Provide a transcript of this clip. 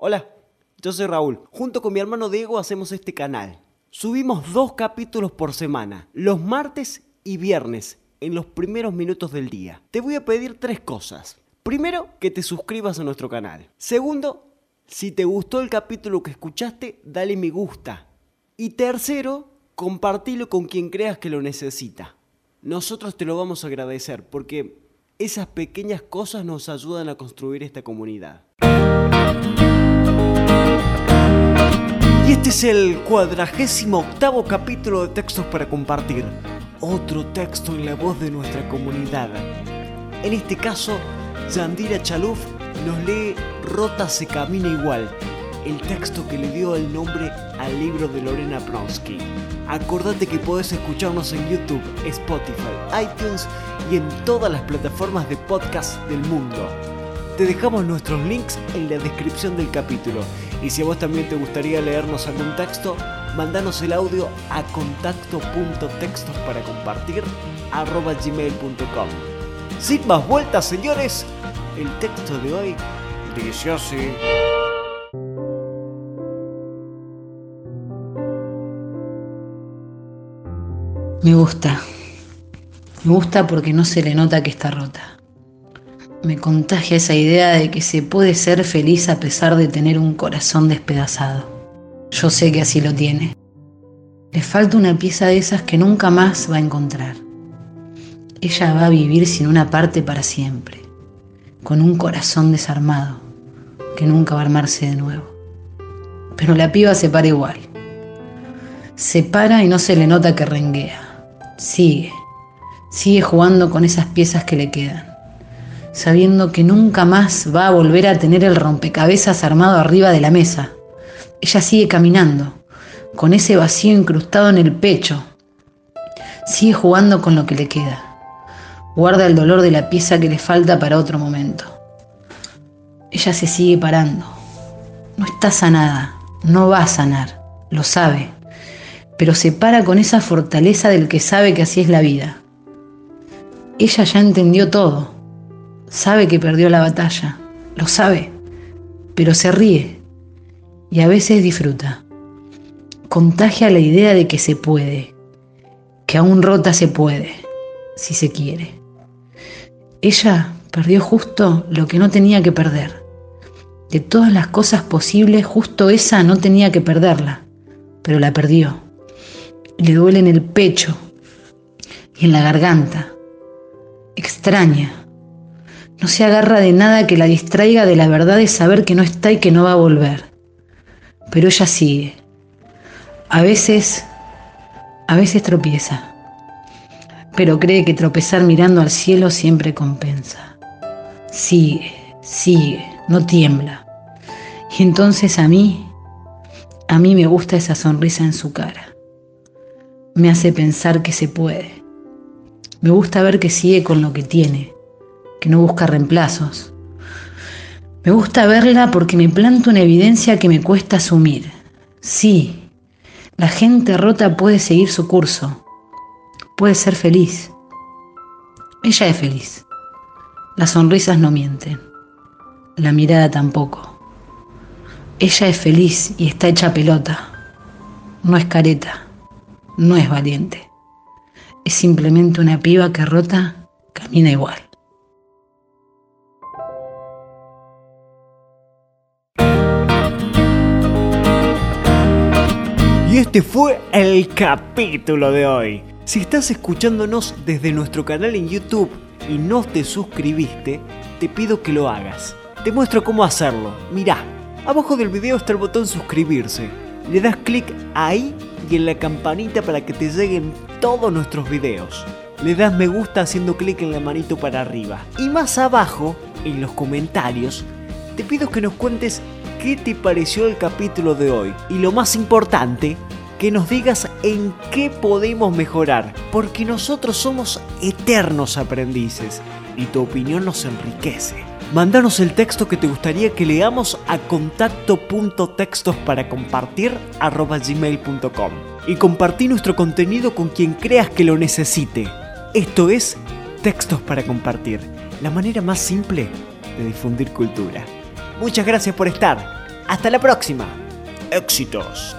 Hola, yo soy Raúl. Junto con mi hermano Diego hacemos este canal. Subimos dos capítulos por semana, los martes y viernes, en los primeros minutos del día. Te voy a pedir tres cosas. Primero, que te suscribas a nuestro canal. Segundo, si te gustó el capítulo que escuchaste, dale me gusta. Y tercero, compartilo con quien creas que lo necesita. Nosotros te lo vamos a agradecer porque esas pequeñas cosas nos ayudan a construir esta comunidad. Y este es el cuadragésimo octavo capítulo de Textos para Compartir. Otro texto en la voz de nuestra comunidad. En este caso, Yandira Chaluf nos lee Rota se camina igual, el texto que le dio el nombre al libro de Lorena Pronsky. Acordate que podés escucharnos en YouTube, Spotify, iTunes y en todas las plataformas de podcast del mundo. Te dejamos nuestros links en la descripción del capítulo. Y si a vos también te gustaría leernos algún texto, mandanos el audio a contacto.textos para compartir gmail.com. Sin más vueltas, señores, el texto de hoy dice. Me gusta. Me gusta porque no se le nota que está rota. Me contagia esa idea de que se puede ser feliz a pesar de tener un corazón despedazado. Yo sé que así lo tiene. Le falta una pieza de esas que nunca más va a encontrar. Ella va a vivir sin una parte para siempre, con un corazón desarmado, que nunca va a armarse de nuevo. Pero la piba se para igual. Se para y no se le nota que renguea. Sigue, sigue jugando con esas piezas que le quedan sabiendo que nunca más va a volver a tener el rompecabezas armado arriba de la mesa. Ella sigue caminando, con ese vacío incrustado en el pecho. Sigue jugando con lo que le queda. Guarda el dolor de la pieza que le falta para otro momento. Ella se sigue parando. No está sanada, no va a sanar, lo sabe, pero se para con esa fortaleza del que sabe que así es la vida. Ella ya entendió todo sabe que perdió la batalla, lo sabe, pero se ríe y a veces disfruta. Contagia la idea de que se puede, que aún rota se puede, si se quiere. Ella perdió justo lo que no tenía que perder. De todas las cosas posibles, justo esa no tenía que perderla, pero la perdió. Le duele en el pecho y en la garganta. Extraña, no se agarra de nada que la distraiga de la verdad de saber que no está y que no va a volver. Pero ella sigue. A veces, a veces tropieza. Pero cree que tropezar mirando al cielo siempre compensa. Sigue, sigue, no tiembla. Y entonces a mí, a mí me gusta esa sonrisa en su cara. Me hace pensar que se puede. Me gusta ver que sigue con lo que tiene que no busca reemplazos. Me gusta verla porque me planta una evidencia que me cuesta asumir. Sí, la gente rota puede seguir su curso, puede ser feliz. Ella es feliz. Las sonrisas no mienten, la mirada tampoco. Ella es feliz y está hecha pelota. No es careta, no es valiente. Es simplemente una piba que rota camina igual. Este fue el capítulo de hoy. Si estás escuchándonos desde nuestro canal en YouTube y no te suscribiste, te pido que lo hagas. Te muestro cómo hacerlo. Mirá, abajo del video está el botón suscribirse. Le das clic ahí y en la campanita para que te lleguen todos nuestros videos. Le das me gusta haciendo clic en la manito para arriba. Y más abajo, en los comentarios, te pido que nos cuentes qué te pareció el capítulo de hoy. Y lo más importante, que nos digas en qué podemos mejorar, porque nosotros somos eternos aprendices y tu opinión nos enriquece. Mándanos el texto que te gustaría que leamos a contacto.textos para compartir gmail.com y compartí nuestro contenido con quien creas que lo necesite. Esto es Textos para Compartir, la manera más simple de difundir cultura. Muchas gracias por estar Hasta la próxima. Éxitos.